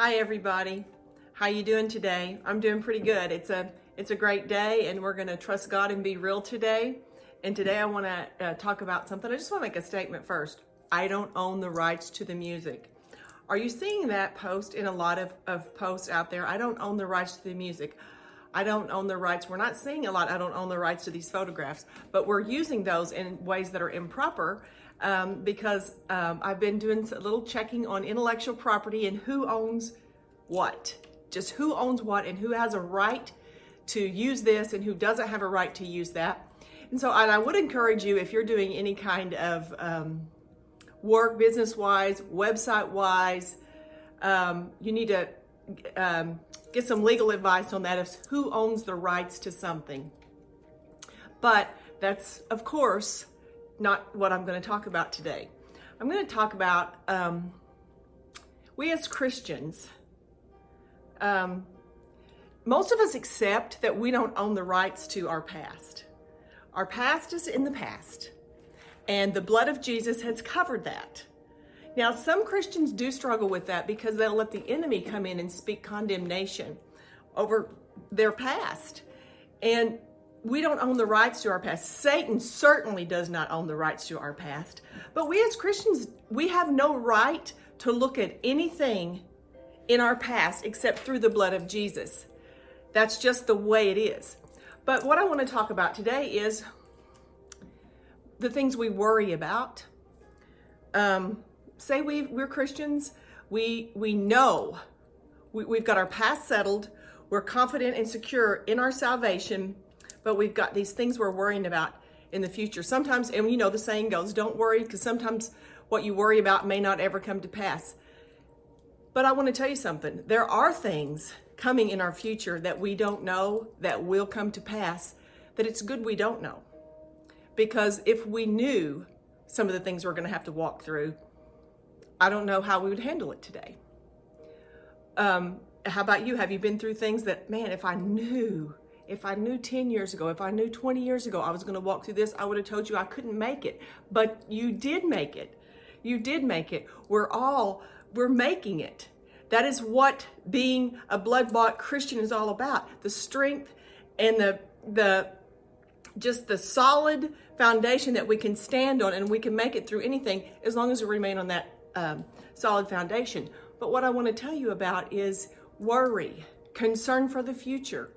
Hi everybody. How you doing today? I'm doing pretty good. It's a it's a great day and we're going to trust God and be real today. And today I want to uh, talk about something. I just want to make a statement first. I don't own the rights to the music. Are you seeing that post in a lot of, of posts out there? I don't own the rights to the music. I don't own the rights. We're not seeing a lot. I don't own the rights to these photographs, but we're using those in ways that are improper um, because um, I've been doing a little checking on intellectual property and who owns what. Just who owns what and who has a right to use this and who doesn't have a right to use that. And so and I would encourage you if you're doing any kind of um, work business wise, website wise, um, you need to um, get some legal advice on that of who owns the rights to something. But that's, of course, not what I'm going to talk about today. I'm going to talk about um, we as Christians. Um, most of us accept that we don't own the rights to our past. Our past is in the past, and the blood of Jesus has covered that. Now, some Christians do struggle with that because they'll let the enemy come in and speak condemnation over their past. And we don't own the rights to our past. Satan certainly does not own the rights to our past. But we as Christians, we have no right to look at anything in our past except through the blood of Jesus. That's just the way it is. But what I want to talk about today is the things we worry about. Um, say we we're Christians, we we know we, we've got our past settled, we're confident and secure in our salvation, but we've got these things we're worrying about in the future. Sometimes, and you know the saying goes, don't worry, because sometimes what you worry about may not ever come to pass. But I want to tell you something. There are things coming in our future that we don't know that will come to pass that it's good we don't know. Because if we knew some of the things we're going to have to walk through, I don't know how we would handle it today. Um, how about you? Have you been through things that, man, if I knew, if I knew 10 years ago, if I knew 20 years ago I was going to walk through this, I would have told you I couldn't make it. But you did make it. You did make it. We're all, we're making it. That is what being a blood bought Christian is all about. The strength and the, the, just the solid foundation that we can stand on and we can make it through anything as long as we remain on that um, solid foundation. But what I want to tell you about is worry, concern for the future.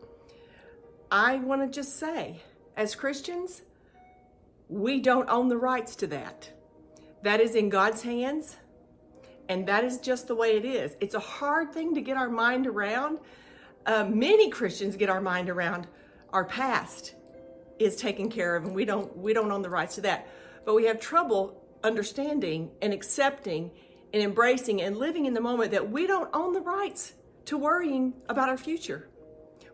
I want to just say, as Christians, we don't own the rights to that. That is in God's hands, and that is just the way it is. It's a hard thing to get our mind around. Uh, many Christians get our mind around our past is taken care of, and we don't we don't own the rights to that. But we have trouble understanding and accepting and embracing and living in the moment that we don't own the rights to worrying about our future.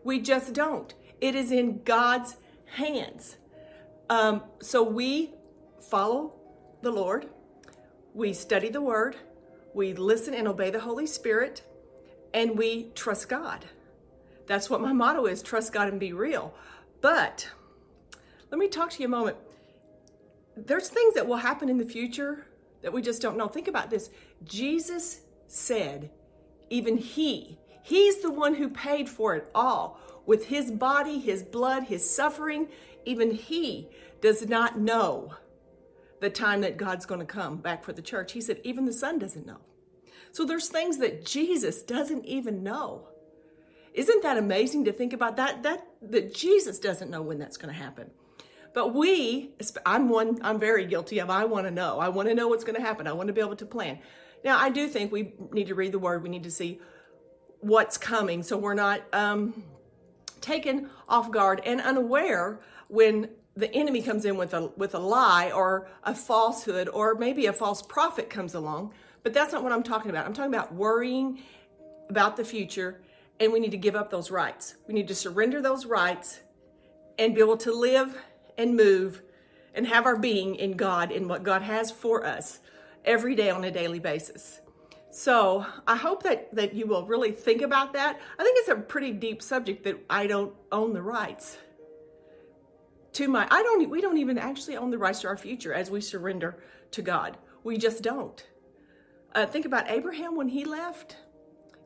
We just don't. It is in God's hands. Um, so we follow the Lord, we study the Word, we listen and obey the Holy Spirit, and we trust God. That's what my motto is trust God and be real. But let me talk to you a moment there's things that will happen in the future that we just don't know. Think about this. Jesus said, even He, He's the one who paid for it all with His body, His blood, His suffering. Even He does not know the time that God's going to come back for the church. He said, even the Son doesn't know. So there's things that Jesus doesn't even know. Isn't that amazing to think about that? That that Jesus doesn't know when that's going to happen. But we, I'm one, I'm very guilty of, I want to know. I want to know what's going to happen. I want to be able to plan. Now, I do think we need to read the word. We need to see what's coming so we're not um, taken off guard and unaware when the enemy comes in with a with a lie or a falsehood or maybe a false prophet comes along but that's not what i'm talking about i'm talking about worrying about the future and we need to give up those rights we need to surrender those rights and be able to live and move and have our being in God, and what God has for us every day on a daily basis. So I hope that, that you will really think about that. I think it's a pretty deep subject that I don't own the rights to my, I don't, we don't even actually own the rights to our future as we surrender to God. We just don't. Uh, think about Abraham when he left.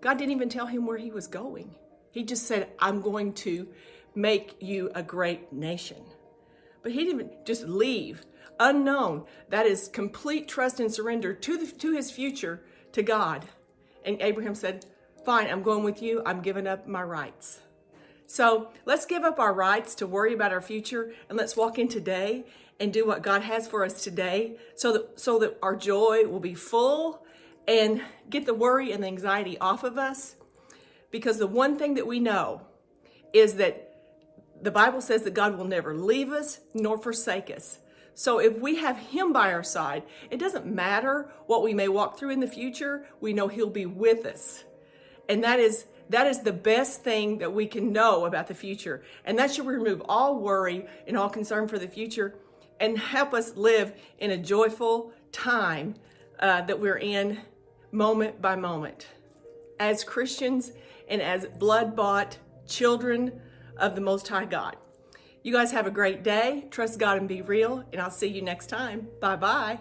God didn't even tell him where he was going. He just said, I'm going to make you a great nation. But he didn't just leave unknown. That is complete trust and surrender to, the, to his future to God. And Abraham said, Fine, I'm going with you. I'm giving up my rights. So let's give up our rights to worry about our future and let's walk in today and do what God has for us today so that, so that our joy will be full and get the worry and the anxiety off of us. Because the one thing that we know is that the Bible says that God will never leave us nor forsake us. So if we have Him by our side, it doesn't matter what we may walk through in the future, we know He'll be with us. And that is that is the best thing that we can know about the future. And that should remove all worry and all concern for the future and help us live in a joyful time uh, that we're in moment by moment. As Christians and as blood bought children of the Most High God. You guys have a great day. Trust God and be real. And I'll see you next time. Bye bye.